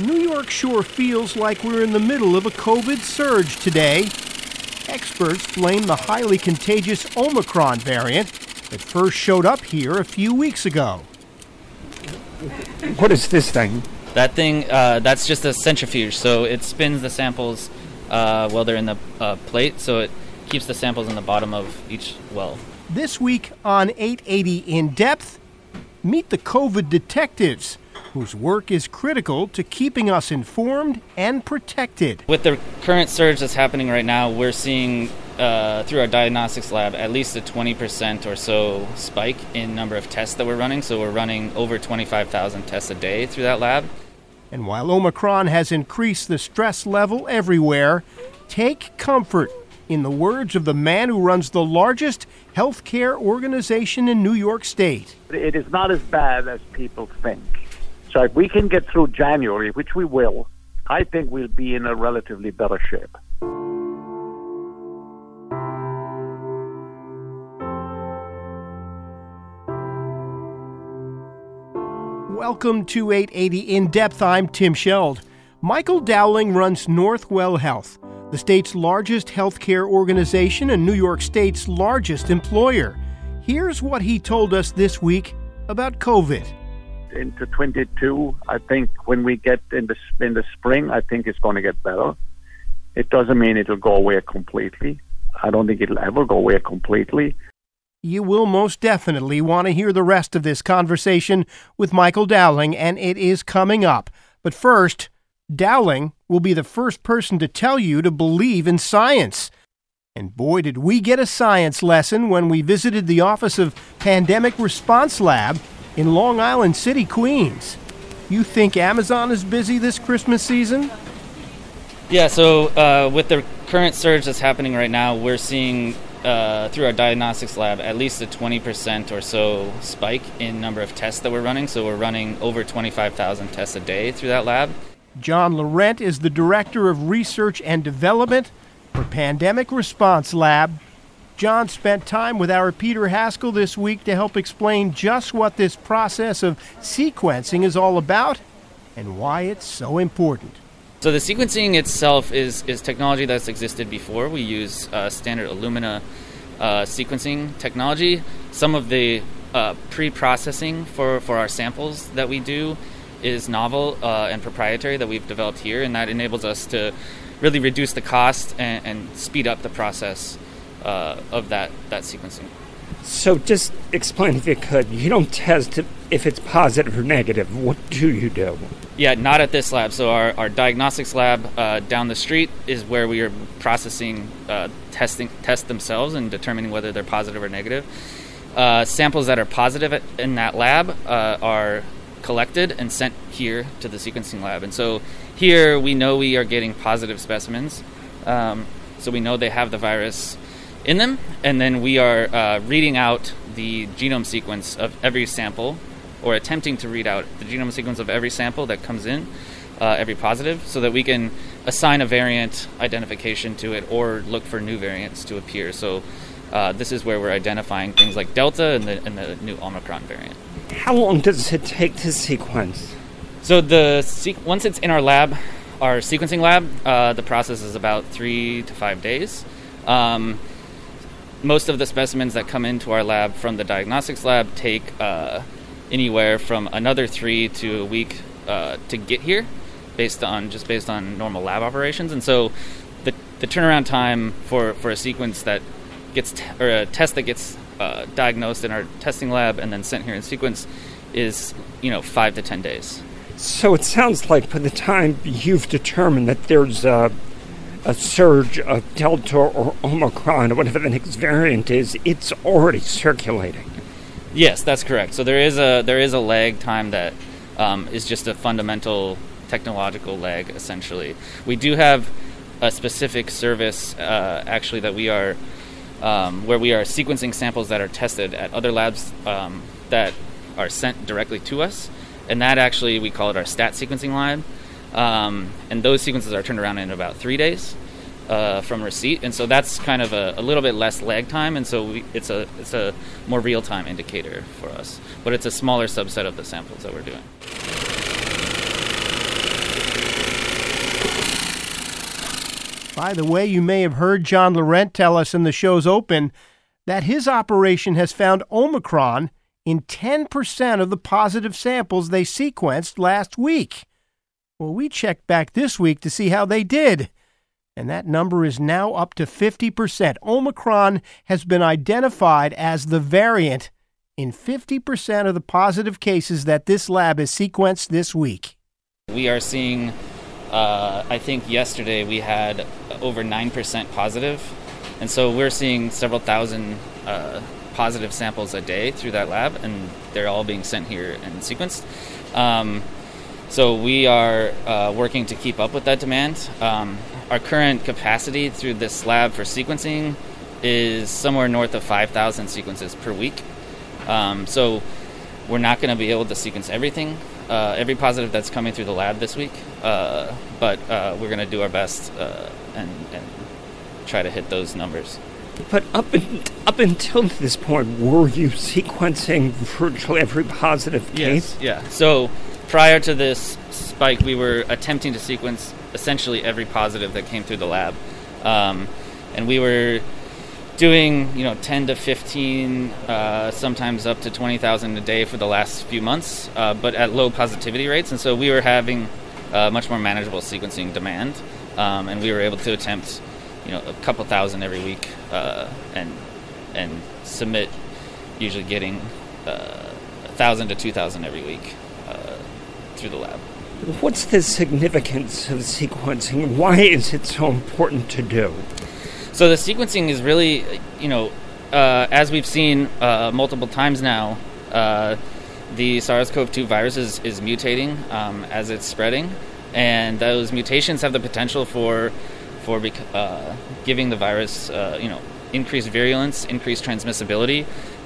New York sure feels like we're in the middle of a COVID surge today. Experts blame the highly contagious Omicron variant that first showed up here a few weeks ago. What is this thing? That thing, uh, that's just a centrifuge. So it spins the samples uh, while they're in the uh, plate, so it keeps the samples in the bottom of each well. This week on 880 In Depth, meet the COVID detectives whose work is critical to keeping us informed and protected. With the current surge that's happening right now, we're seeing uh, through our diagnostics lab at least a 20% or so spike in number of tests that we're running. So we're running over 25,000 tests a day through that lab. And while Omicron has increased the stress level everywhere, take comfort in the words of the man who runs the largest healthcare organization in New York State. It is not as bad as people think. So if we can get through January, which we will, I think we'll be in a relatively better shape. Welcome to 880 In Depth. I'm Tim Scheld. Michael Dowling runs Northwell Health, the state's largest healthcare organization and New York State's largest employer. Here's what he told us this week about COVID into 22. I think when we get in the in the spring, I think it's going to get better. It doesn't mean it'll go away completely. I don't think it'll ever go away completely. You will most definitely want to hear the rest of this conversation with Michael Dowling, and it is coming up. But first, Dowling will be the first person to tell you to believe in science. And boy, did we get a science lesson when we visited the Office of Pandemic Response Lab in Long Island City, Queens. You think Amazon is busy this Christmas season? Yeah, so uh, with the current surge that's happening right now, we're seeing uh, through our diagnostics lab at least a 20% or so spike in number of tests that we're running. So we're running over 25,000 tests a day through that lab. John Laurent is the Director of Research and Development for Pandemic Response Lab John spent time with our Peter Haskell this week to help explain just what this process of sequencing is all about and why it's so important. So the sequencing itself is, is technology that's existed before. We use uh, standard Illumina uh, sequencing technology. Some of the uh, pre-processing for, for our samples that we do is novel uh, and proprietary that we've developed here, and that enables us to really reduce the cost and, and speed up the process uh, of that, that sequencing. So, just explain if you could. You don't test if it's positive or negative. What do you do? Yeah, not at this lab. So, our, our diagnostics lab uh, down the street is where we are processing uh, testing tests themselves and determining whether they're positive or negative. Uh, samples that are positive in that lab uh, are collected and sent here to the sequencing lab. And so, here we know we are getting positive specimens. Um, so, we know they have the virus in them, and then we are uh, reading out the genome sequence of every sample, or attempting to read out the genome sequence of every sample that comes in, uh, every positive, so that we can assign a variant identification to it or look for new variants to appear. So uh, this is where we're identifying things like Delta and the, and the new Omicron variant. How long does it take to sequence? So the once it's in our lab, our sequencing lab, uh, the process is about three to five days. Um, most of the specimens that come into our lab from the diagnostics lab take uh, anywhere from another three to a week uh, to get here, based on just based on normal lab operations. And so, the the turnaround time for, for a sequence that gets or a test that gets uh, diagnosed in our testing lab and then sent here in sequence is you know five to ten days. So it sounds like by the time you've determined that there's a, a surge of Delta or Omicron or whatever the next variant is, it's already circulating. Yes, that's correct. So there is a there is a lag time that um, is just a fundamental technological lag. Essentially, we do have a specific service uh, actually that we are um, where we are sequencing samples that are tested at other labs um, that are sent directly to us and that actually we call it our stat sequencing line. Um, and those sequences are turned around in about three days uh, from receipt, and so that's kind of a, a, little bit less lag time, and so we, it's a it's a more real time indicator for us. But it's a smaller subset of the samples that we're doing. By the way, you may have heard John Laurent tell us in the show's open that his operation has found Omicron in 10% of the positive samples they sequenced last week. Well, we checked back this week to see how they did, and that number is now up to 50%. Omicron has been identified as the variant in 50% of the positive cases that this lab has sequenced this week. We are seeing, uh, I think yesterday we had over 9% positive, and so we're seeing several thousand. Uh, positive samples a day through that lab, and they're all being sent here and sequenced. Um, so we are uh, working to keep up with that demand. Um, our current capacity through this lab for sequencing is somewhere north of 5,000 sequences per week. Um, so we're not going to be able to sequence everything, uh, every positive that's coming through the lab this week, uh, but uh, we're going to do our best uh, and, and try to hit those numbers. But up in, up until this point, were you sequencing virtually every positive case? Yes. Yeah. So prior to this spike, we were attempting to sequence essentially every positive that came through the lab, um, and we were doing you know 10 to 15, uh, sometimes up to 20,000 a day for the last few months, uh, but at low positivity rates, and so we were having uh, much more manageable sequencing demand, um, and we were able to attempt you know a couple thousand every week uh, and and submit usually getting uh, a thousand to two thousand every week. uh, through the lab. What's the significance of sequencing? Why is it so important to do? So the sequencing is really, you know, uh, as we've seen uh, multiple times now, uh, the SARS-CoV-2 virus is, is mutating um, as it's spreading, and those mutations have the potential for for uh, giving the virus, uh, you know, increased virulence, increased transmissibility,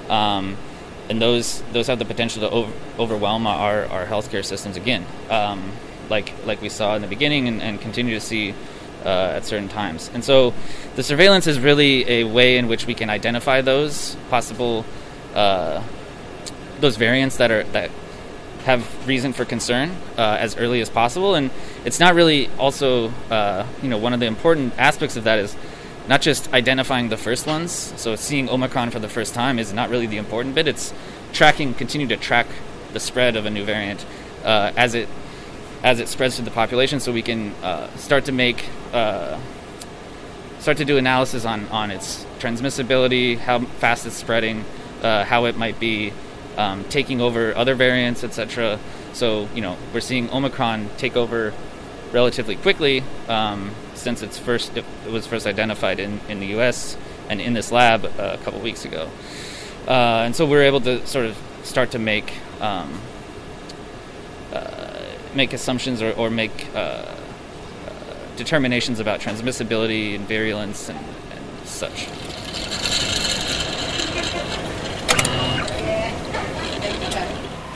um, and those those have the potential to over, overwhelm our, our healthcare systems again, um, like like we saw in the beginning and, and continue to see uh, at certain times. And so, the surveillance is really a way in which we can identify those possible uh, those variants that are that have reason for concern uh, as early as possible. And it's not really also, uh, you know, one of the important aspects of that is not just identifying the first ones. So seeing Omicron for the first time is not really the important bit. It's tracking, continue to track the spread of a new variant uh, as it as it spreads through the population, so we can uh, start to make uh, start to do analysis on on its transmissibility, how fast it's spreading, uh, how it might be um, taking over other variants, etc. So you know we're seeing Omicron take over relatively quickly um, since it's first it was first identified in, in the U.S. and in this lab uh, a couple weeks ago, uh, and so we're able to sort of start to make um, uh, make assumptions or, or make uh, uh, determinations about transmissibility and virulence and, and such.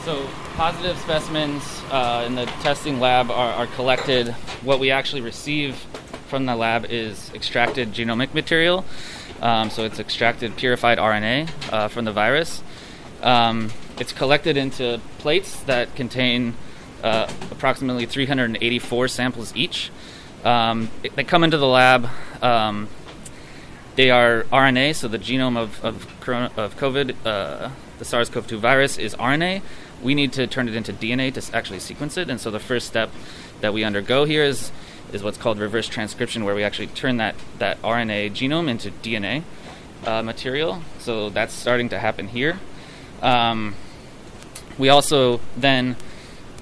So positive specimens uh, in the testing lab are, are, collected. What we actually receive from the lab is extracted genomic material. Um, so it's extracted purified RNA uh, from the virus. Um, it's collected into plates that contain uh, approximately 384 samples each. Um, they come into the lab. Um, they are RNA, so the genome of, of, corona, of COVID, uh, the SARS CoV 2 virus, is RNA. We need to turn it into DNA to actually sequence it. And so the first step that we undergo here is, is what's called reverse transcription, where we actually turn that, that RNA genome into DNA uh, material. So that's starting to happen here. Um, we also then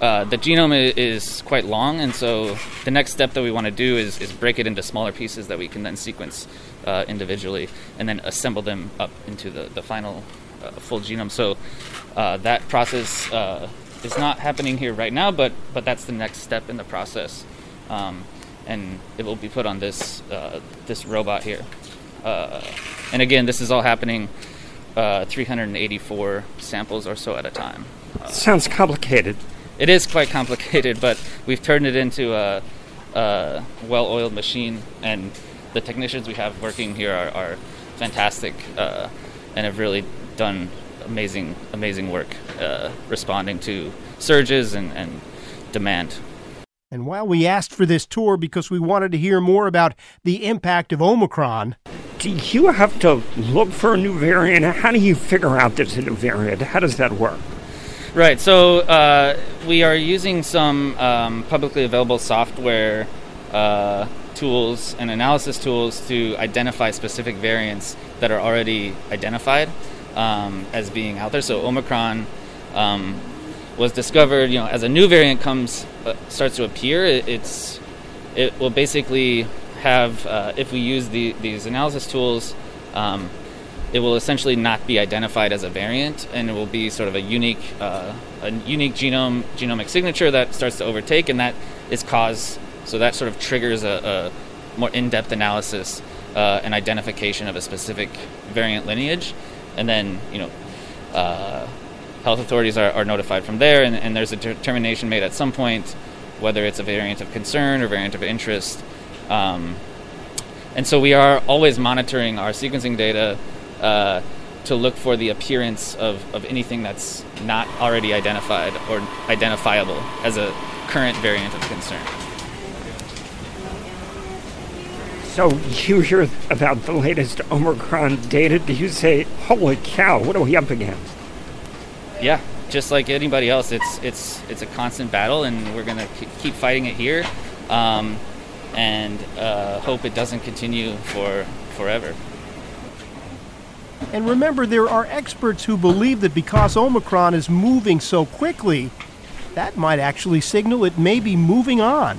uh, the genome is quite long, and so the next step that we want to do is, is break it into smaller pieces that we can then sequence uh, individually and then assemble them up into the, the final uh, full genome. So uh, that process uh, is not happening here right now, but, but that's the next step in the process. Um, and it will be put on this, uh, this robot here. and again, this is all happening 384 samples or so at a time. Sounds complicated it is quite complicated, but we've turned it into a, a well-oiled machine, and the technicians we have working here are, are fantastic uh, and have really done amazing, amazing work uh, responding to surges and, and demand. And while we asked for this tour because we wanted to hear more about the impact of Omicron, do you have to look for a new variant? How do you figure out there's a new variant? How does that work? Right. So uh, we are using some um, publicly available software uh, tools and analysis tools to identify specific variants that are already identified um, as being out there. So Omicron um, was discovered. You know, as a new variant comes uh, starts to appear, it, it's it will basically have uh, if we use the, these analysis tools um, it will essentially not be identified as a variant, and it will be sort of a unique, uh, a unique genome genomic signature that starts to overtake, and that is caused. So that sort of triggers a, a more in-depth analysis uh, and identification of a specific variant lineage, and then you know, uh, health authorities are, are, notified from there, and, and, there's a determination made at some point whether it's a variant of concern or variant of interest. Um, and so we are always monitoring our sequencing data uh, to look for the appearance of, of anything that's not already identified or identifiable as a current variant of concern. So you hear about the latest Omicron data? Do you say, "Holy cow, what are we up against?" Yeah, just like anybody else, it's it's it's a constant battle, and we're gonna keep fighting it here, um, and uh, hope it doesn't continue for forever. And remember, there are experts who believe that because Omicron is moving so quickly, that might actually signal it may be moving on.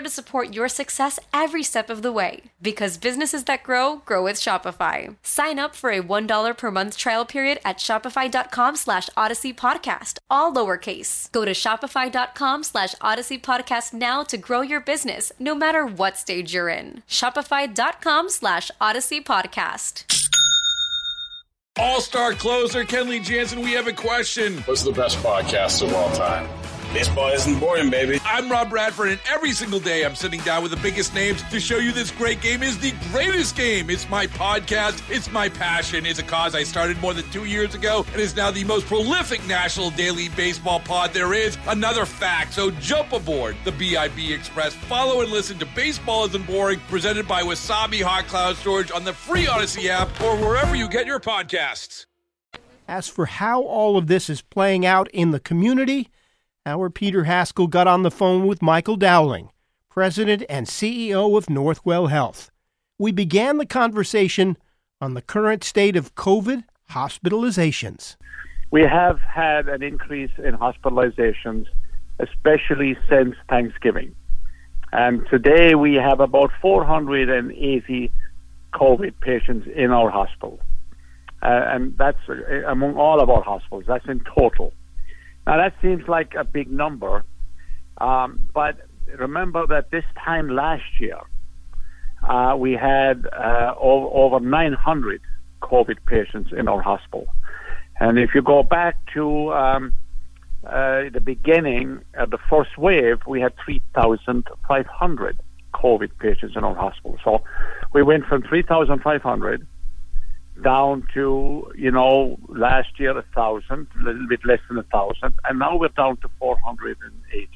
to support your success every step of the way. Because businesses that grow, grow with Shopify. Sign up for a $1 per month trial period at shopify.com slash odyssey podcast Podcast, all lowercase. Go to shopify.com slash odyssey podcast now to grow your business, no matter what stage you're in. Shopify.com slash odyssey podcast. All star closer Kenley Jansen, we have a question. What's the best podcast of all time? Baseball isn't boring, baby. I'm Rob Bradford, and every single day I'm sitting down with the biggest names to show you this great game is the greatest game. It's my podcast, it's my passion. It's a cause I started more than two years ago and is now the most prolific national daily baseball pod there is. Another fact, so jump aboard the BIB Express. Follow and listen to Baseball Isn't Boring, presented by Wasabi Hot Cloud Storage on the free Odyssey app or wherever you get your podcasts. As for how all of this is playing out in the community, our Peter Haskell got on the phone with Michael Dowling, President and CEO of Northwell Health. We began the conversation on the current state of COVID hospitalizations. We have had an increase in hospitalizations, especially since Thanksgiving. And today we have about 480 COVID patients in our hospital. Uh, and that's uh, among all of our hospitals. That's in total. Now that seems like a big number, um, but remember that this time last year uh, we had uh, over, over 900 COVID patients in our hospital, and if you go back to um, uh, the beginning, of the first wave, we had 3,500 COVID patients in our hospital. So we went from 3,500 down to, you know, last year a thousand, a little bit less than a thousand, and now we're down to 480.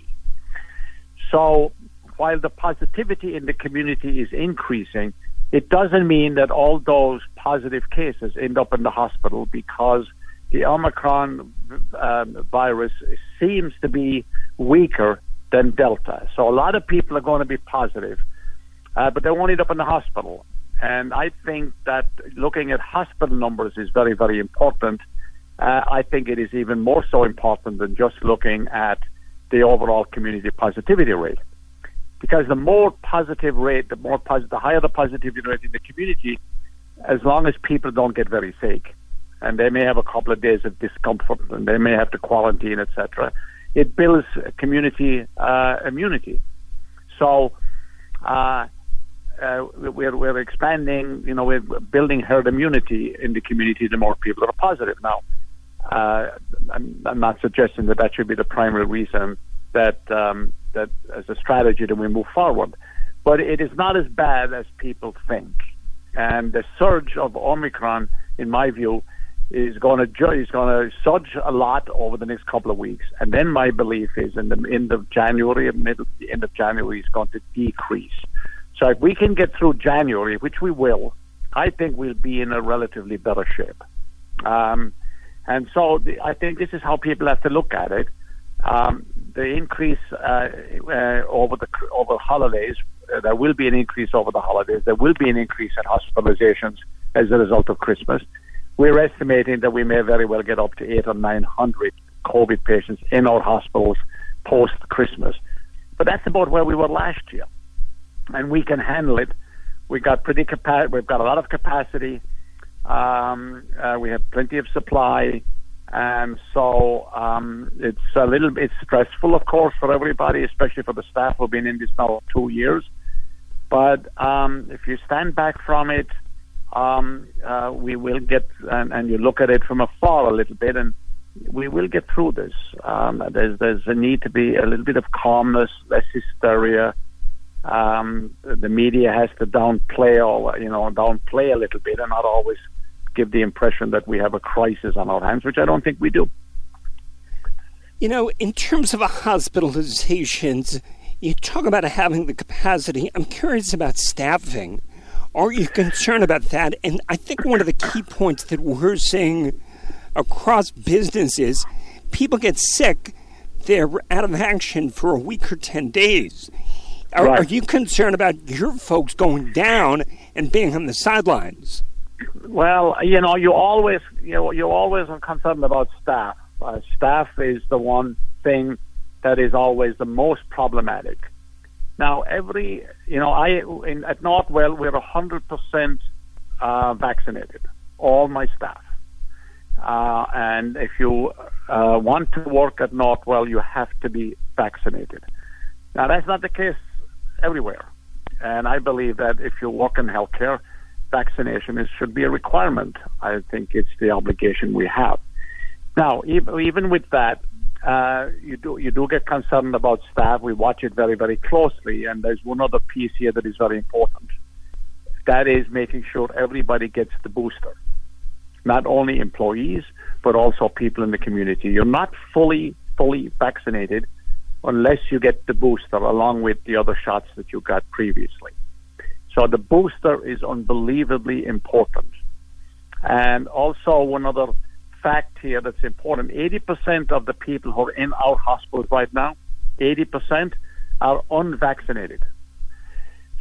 So while the positivity in the community is increasing, it doesn't mean that all those positive cases end up in the hospital because the Omicron um, virus seems to be weaker than Delta. So a lot of people are going to be positive, uh, but they won't end up in the hospital. And I think that looking at hospital numbers is very, very important. Uh, I think it is even more so important than just looking at the overall community positivity rate. Because the more positive rate, the more positive, the higher the positivity rate in the community, as long as people don't get very sick, and they may have a couple of days of discomfort, and they may have to quarantine, etc. It builds community uh, immunity. So, uh, uh, we're, we're expanding, you know, we're building herd immunity in the community the more people are positive. Now, uh, I'm, I'm, not suggesting that that should be the primary reason that, um, that as a strategy that we move forward, but it is not as bad as people think. And the surge of Omicron, in my view, is going to is going to surge a lot over the next couple of weeks, and then my belief is in the end of January, middle the end of January, is going to decrease. So if we can get through January, which we will, I think we'll be in a relatively better shape. Um, and so the, I think this is how people have to look at it. Um, the increase uh, uh, over the over holidays, uh, there will be an increase over the holidays. There will be an increase in hospitalizations as a result of Christmas. We're estimating that we may very well get up to eight or nine hundred COVID patients in our hospitals post Christmas. But that's about where we were last year and we can handle it. We've got pretty capa- We've got a lot of capacity. Um, uh, we have plenty of supply, and so um, it's a little. bit stressful, of course, for everybody, especially for the staff who've been in this now two years. But um, if you stand back from it, um, uh, we will get and, and you look at it from afar a little bit, and we will get through this. Um, there's there's a need to be a little bit of calmness, less hysteria um, the media has to downplay or you know downplay a little bit and not always give the impression that we have a crisis on our hands, which I don't think we do. You know, in terms of hospitalizations, you talk about having the capacity. I'm curious about staffing. Are you concerned about that? And I think one of the key points that we're seeing across businesses, people get sick, they're out of action for a week or 10 days. Are, right. are you concerned about your folks going down and being on the sidelines? Well, you know, you always you know you always are concerned about staff. Uh, staff is the one thing that is always the most problematic. Now, every you know, I in, at Northwell we're hundred percent uh, vaccinated, all my staff. uh, and if you uh, want to work at Northwell, you have to be vaccinated. Now, that's not the case everywhere. And I believe that if you work in healthcare, vaccination is, should be a requirement. I think it's the obligation we have. Now, even, with that, uh, you do you do get concerned about staff. We watch it very very closely, and there's one other piece here that is very important. That is making sure everybody gets the booster, not only employees but also people in the community. You're not fully fully vaccinated unless you get the booster along with the other shots that you got previously. So the booster is unbelievably important. And also one other fact here that's important 80% of the people who are in our hospitals right now, 80% are unvaccinated.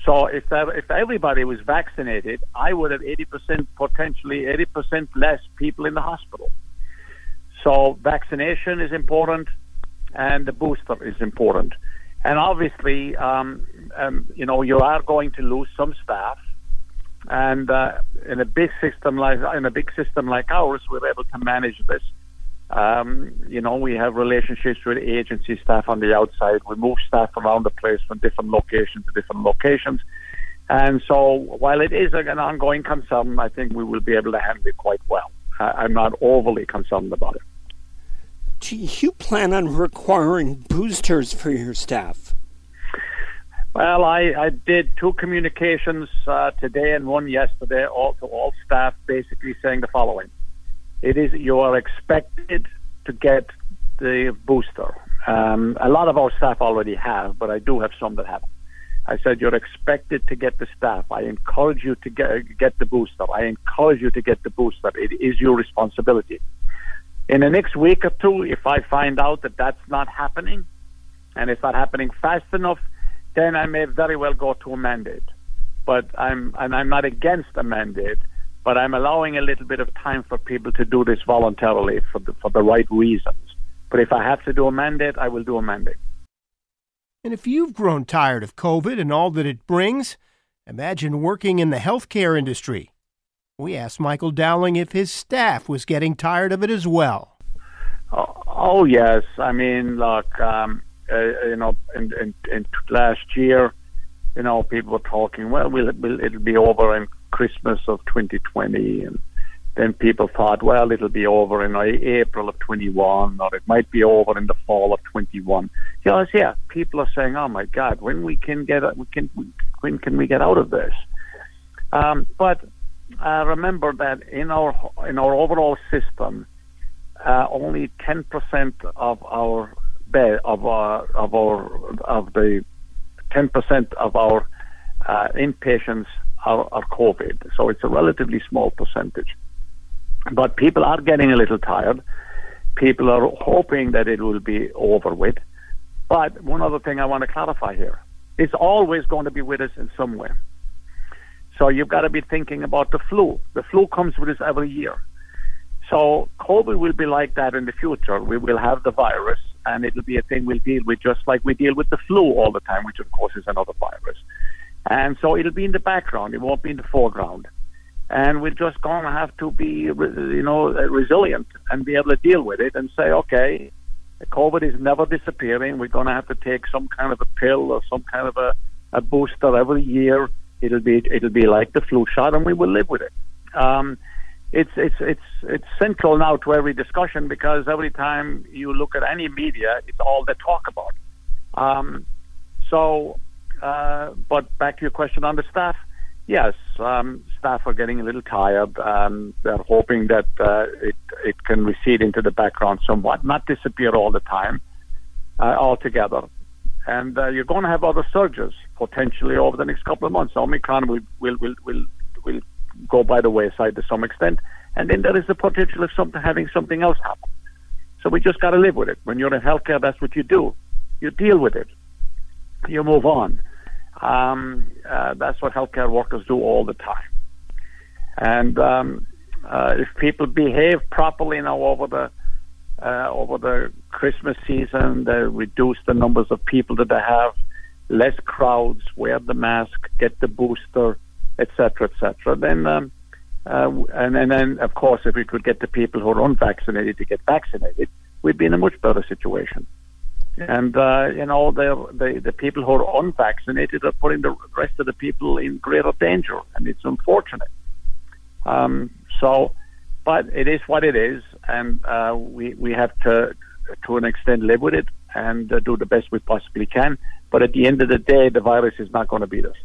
So if that, if everybody was vaccinated, I would have 80% potentially 80% less people in the hospital. So vaccination is important, and the booster is important. And obviously, um, um, you know, you are going to lose some staff and uh, in a big system like in a big system like ours, we're able to manage this. Um, you know, we have relationships with agency staff on the outside. We move staff around the place from different locations to different locations. And so, while it is an ongoing concern, I think we will be able to handle it quite well. I'm not overly concerned about it. Do you plan on requiring boosters for your staff? Well, I, I did two communications uh, today and one yesterday, all to all staff, basically saying the following: It is you are expected to get the booster. Um, a lot of our staff already have, but I do have some that haven't. I said you're expected to get the staff. I encourage you to get get the booster. I encourage you to get the booster. It is your responsibility. In the next week or two, if I find out that that's not happening, and it's not happening fast enough, then I may very well go to a mandate. But I'm and I'm not against a mandate, but I'm allowing a little bit of time for people to do this voluntarily for the, for the right reasons. But if I have to do a mandate, I will do a mandate. And if you've grown tired of COVID and all that it brings, imagine working in the healthcare industry. We asked Michael Dowling if his staff was getting tired of it as well. Oh, oh yes. I mean, look, um, uh, you know, in, in, in last year, you know, people were talking, well, we'll, it'll be over in Christmas of 2020. And then people thought, well, it'll be over in April of 21, or it might be over in the fall of 21. Yes, yeah, people are saying, oh my God, when we can get, we can, when can we get out of this? Um, but uh, remember that in our in our overall system, uh, only 10% of our bed of our of our of the ten percent of our uh, inpatients are, are COVID. So it's a relatively small percentage. But people are getting a little tired. People are hoping that it will be over with. But one other thing I want to clarify here: it's always going to be with us in some way. So you've got to be thinking about the flu. The flu comes with us every year. So COVID will be like that in the future. We will have the virus and it'll be a thing we'll deal with just like we deal with the flu all the time, which of course is another virus. And so it'll be in the background; it won't be in the foreground. And we're just going to have to be, you know, resilient and be able to deal with it and say, okay, COVID is never disappearing. We're going to have to take some kind of a pill or some kind of a, a booster every year. It'll be it'll be like the flu shot, and we will live with it. Um, it's it's it's it's central now to every discussion because every time you look at any media, it's all they talk about. Um, so, uh, but back to your question on the staff, yes, um, staff are getting a little tired. Um, they're hoping that uh, it it can recede into the background somewhat, not disappear all the time uh, altogether. And uh, you're going to have other surges potentially over the next couple of months. Omicron will will will will, will go by the wayside to some extent. And then there is the potential of something having something else happen. So we just got to live with it. When you're in healthcare, that's what you do. You deal with it. You move on. Um, uh, that's what healthcare workers do all the time. And um, uh, if people behave properly now over the uh, over the Christmas season, they reduce the numbers of people that they have, less crowds, wear the mask, get the booster, etc., etc., then um, Uh, and, and then, of course, if we could get the people who are unvaccinated to get vaccinated, we'd be in a much better situation. And, uh, you know, the, the people who are unvaccinated are putting the rest of the people in greater danger, and it's unfortunate. Um, so, but it is what it is, and uh, we, we have to, to an extent, live with it and uh, do the best we possibly can. But at the end of the day, the virus is not going to beat us.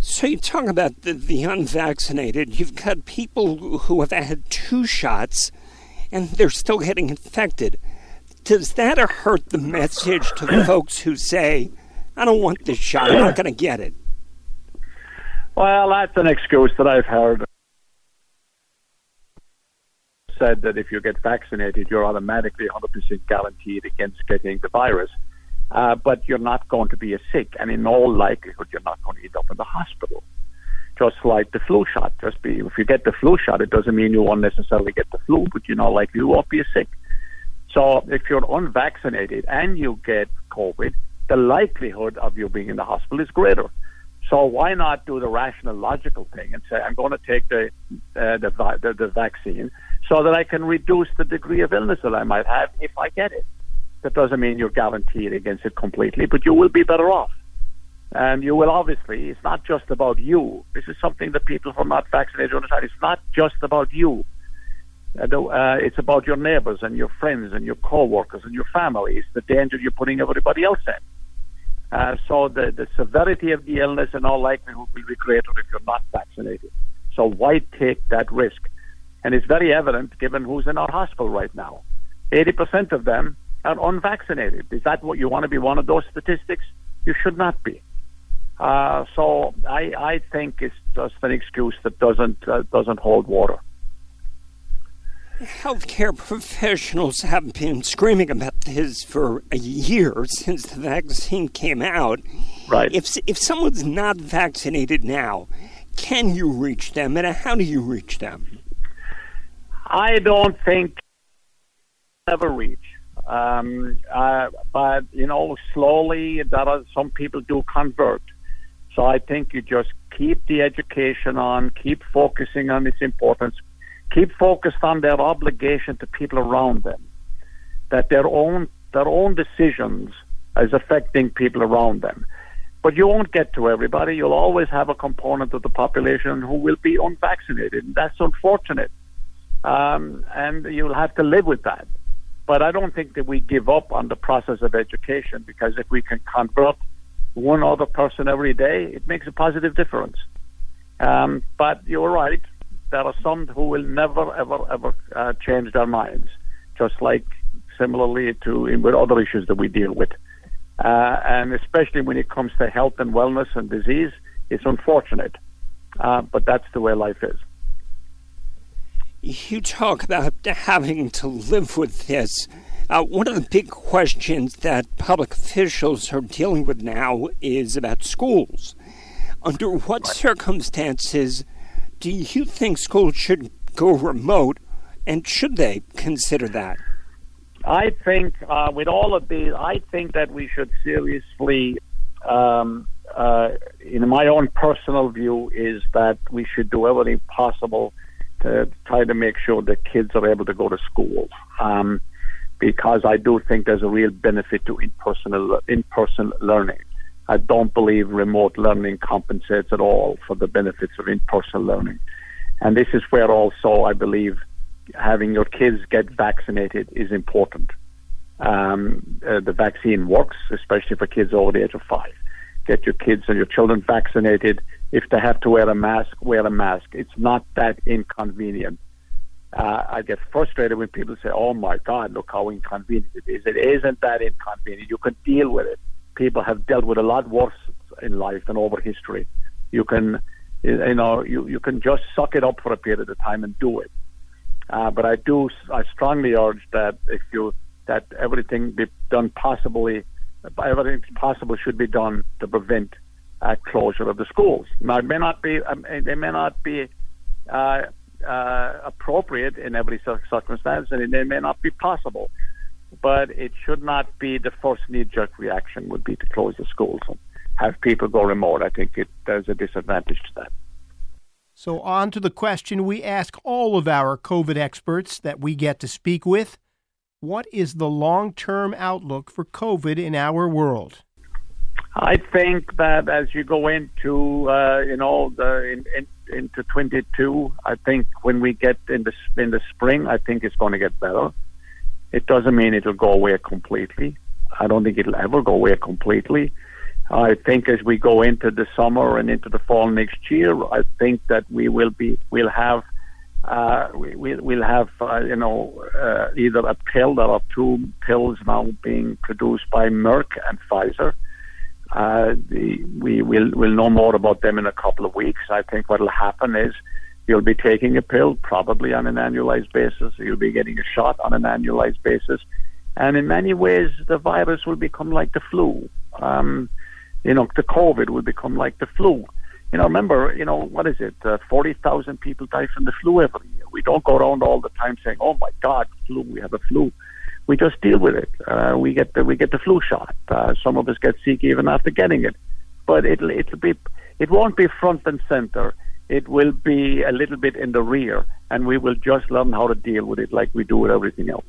So you talk about the, the unvaccinated. You've got people who have had two shots and they're still getting infected. Does that hurt the message to the folks who say, I don't want this shot, I'm not going to get it? Well, that's an excuse that I've heard. Said that if you get vaccinated, you're automatically 100% guaranteed against getting the virus uh, but you're not going to be as sick, and in all likelihood, you're not going to end up in the hospital. Just like the flu shot. Just be if you get the flu shot, it doesn't mean you won't necessarily get the flu, but you're not likely you won't be sick. So if you're unvaccinated and you get COVID, the likelihood of you being in the hospital is greater. So why not do the rational, logical thing and say, I'm going to take the, uh, the, the, the vaccine so that I can reduce the degree of illness that I might have if I get it. That doesn't mean you're guaranteed against it completely, but you will be better off. And you will obviously, it's not just about you. This is something that people who are not vaccinated understand. It's not just about you. Uh, it's about your neighbors and your friends and your co-workers and your families, the danger you're putting everybody else in. Uh, so the, the severity of the illness in all likelihood will be greater if you're not vaccinated. So why take that risk? And it's very evident given who's in our hospital right now. 80% of them are unvaccinated. Is that what you want to be one of those statistics? You should not be. Uh, so I, I think it's just an excuse that doesn't uh, doesn't hold water. Healthcare professionals have been screaming about this for a year since the vaccine came out. Right. If if someone's not vaccinated now, can you reach them, and how do you reach them? I don't think ever reach. Um, uh, but you know, slowly, there are some people do convert. So I think you just keep the education on, keep focusing on its importance, keep focused on their obligation to people around them, that their own their own decisions is affecting people around them. But you won't get to everybody. You'll always have a component of the population who will be unvaccinated. And that's unfortunate. Um, and you'll have to live with that. But I don't think that we give up on the process of education because if we can convert one other person every day, it makes a positive difference. Um, but you're right. There are some who will never, ever, ever uh, change their minds, just like similarly to with other issues that we deal with. Uh, and especially when it comes to health and wellness and disease, it's unfortunate. Uh, but that's the way life is you talk about having to live with this. Uh, one of the big questions that public officials are dealing with now is about schools. Under what circumstances do you think schools should go remote, and should they consider that? I think, uh, with all of these, I think that we should seriously, um, uh, in my own personal view, is that we should do everything possible to try to make sure that kids are able to go to school. Um, because I do think there's a real benefit to in-person in-person learning. I don't believe remote learning compensates at all for the benefits of in-person learning. And this is where also I believe having your kids get vaccinated is important. Um, uh, the vaccine works, especially for kids over the age of five. Get your kids and your children vaccinated if they have to wear a mask, wear a mask. It's not that inconvenient. Uh, I get frustrated when people say, "Oh my God, look how inconvenient it is." It isn't that inconvenient. You can deal with it. People have dealt with a lot worse in life and over history. You can, you know, you, you can just suck it up for a period of time and do it. Uh, but I do, I strongly urge that if you that everything be done possibly, everything possible should be done to prevent uh, closure of the schools. Now, it may not be, um, they may not be uh, uh, appropriate in every circumstance, and it may not be possible. But it should not be the first knee-jerk reaction would be to close the schools and have people go remote. I think it, there's a disadvantage to that. So, on to the question we ask all of our COVID experts that we get to speak with What is the long term outlook for COVID in our world? I think that as you go into, uh, you know, the in, in, into 22, I think when we get in the in the spring, I think it's going to get better. It doesn't mean it'll go away completely. I don't think it'll ever go away completely. I think as we go into the summer and into the fall next year, I think that we will be we'll have uh, we, we'll have uh, you know uh, either a pill. There are two pills now being produced by Merck and Pfizer. Uh, the, we will will know more about them in a couple of weeks. I think what will happen is you'll be taking a pill probably on an annualized basis. You'll be getting a shot on an annualized basis, and in many ways the virus will become like the flu. Um, you know, the COVID will become like the flu. You know, remember, you know, what is it? Uh, 40,000 people die from the flu every year. We don't go around all the time saying, oh my God, flu, we have a flu. We just deal with it. Uh, we get the, we get the flu shot. Uh, some of us get sick even after getting it. But it'll, it'll be, it won't be front and center. It will be a little bit in the rear, and we will just learn how to deal with it like we do with everything else.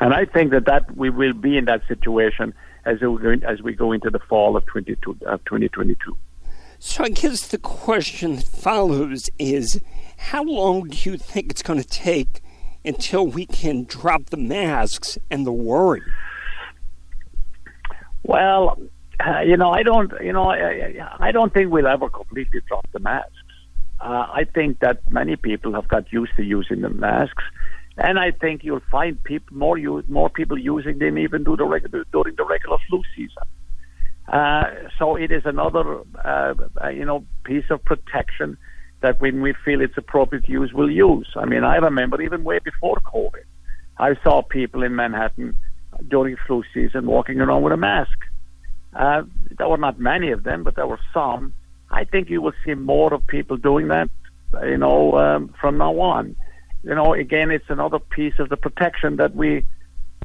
And I think that, that we will be in that situation as we, as we go into the fall of 22, uh, 2022. So I guess the question that follows is how long do you think it's going to take until we can drop the masks and the worry? Well, uh, you know, I don't, you know, I, I don't think we'll ever completely drop the masks. Uh, I think that many people have got used to using the masks and I think you'll find people more use, more people using them even during the regular, during the regular flu season. Uh, so it is another uh, uh, you know piece of protection that when we feel it's appropriate to use, we'll use. I mean, I remember even way before COVID, I saw people in Manhattan during flu season walking around with a mask. Uh, there were not many of them, but there were some. I think you will see more of people doing that, you know, um, from now on you know, again, it's another piece of the protection that we,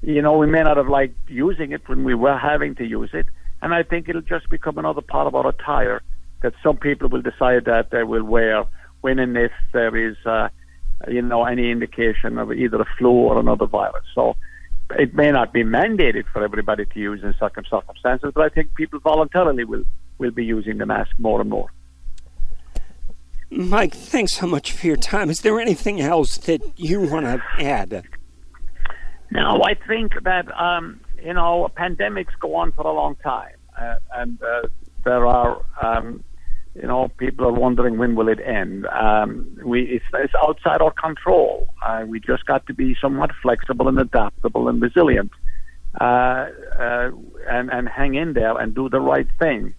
you know, we may not have liked using it when we were having to use it. And I think it'll just become another part of our attire that some people will decide that they will wear when and if there is, uh, you know, any indication of either a flu or another virus. So it may not be mandated for everybody to use in certain circumstances, but I think people voluntarily will, will be using the mask more and more. Mike, thanks so much for your time. Is there anything else that you want to add? No, I think that um, you know pandemics go on for a long time, uh, and uh, there are um, you know people are wondering when will it end. Um, we it's, it's, outside our control. Uh, we just got to be somewhat flexible and adaptable and resilient, uh, uh, and and hang in there and do the right thing.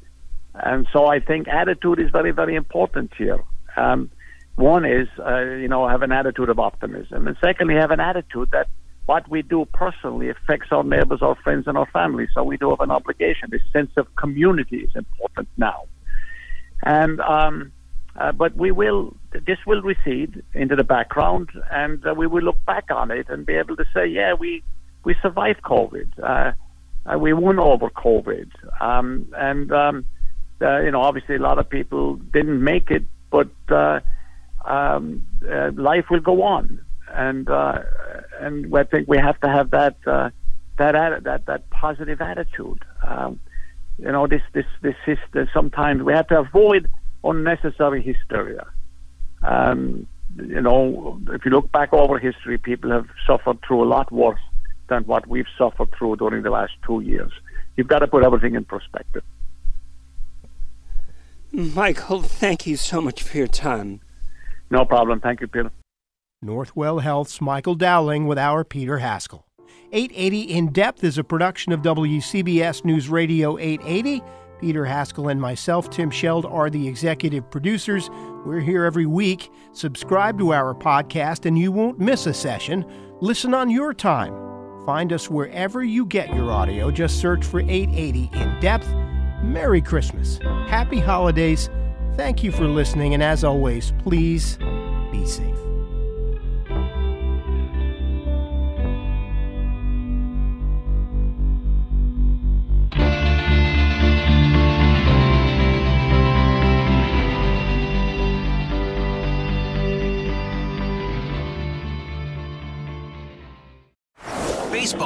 And so I think attitude is very very important here. Um, one is, uh, you know, have an attitude of optimism, and secondly, have an attitude that what we do personally affects our neighbors, our friends, and our family. So we do have an obligation. This sense of community is important now, and um, uh, but we will. This will recede into the background, and uh, we will look back on it and be able to say, yeah, we we survived COVID. Uh, uh we won over COVID, um, and um, uh, you know, obviously, a lot of people didn't make it but uh, um, life will go on, and uh, and I think we have to have that uh, that that that positive attitude. Um, you know, this this this is sometimes we have to avoid unnecessary hysteria. Um, you know, if you look back over history, people have suffered through a lot worse than what we've suffered through during the last two years. You've got to put everything in perspective. Michael, thank you so much for your time. No problem. Thank you, Peter. Northwell Health's Michael Dowling with our Peter Haskell. 880 In Depth is a production of WCBS News Radio 880. Peter Haskell and myself, Tim Scheld, are the executive producers. We're here every week. Subscribe to our podcast and you won't miss a session. Listen on your time. Find us wherever you get your audio. Just search for 880 In Depth Merry Christmas, Happy Holidays. Thank you for listening, and as always, please be safe.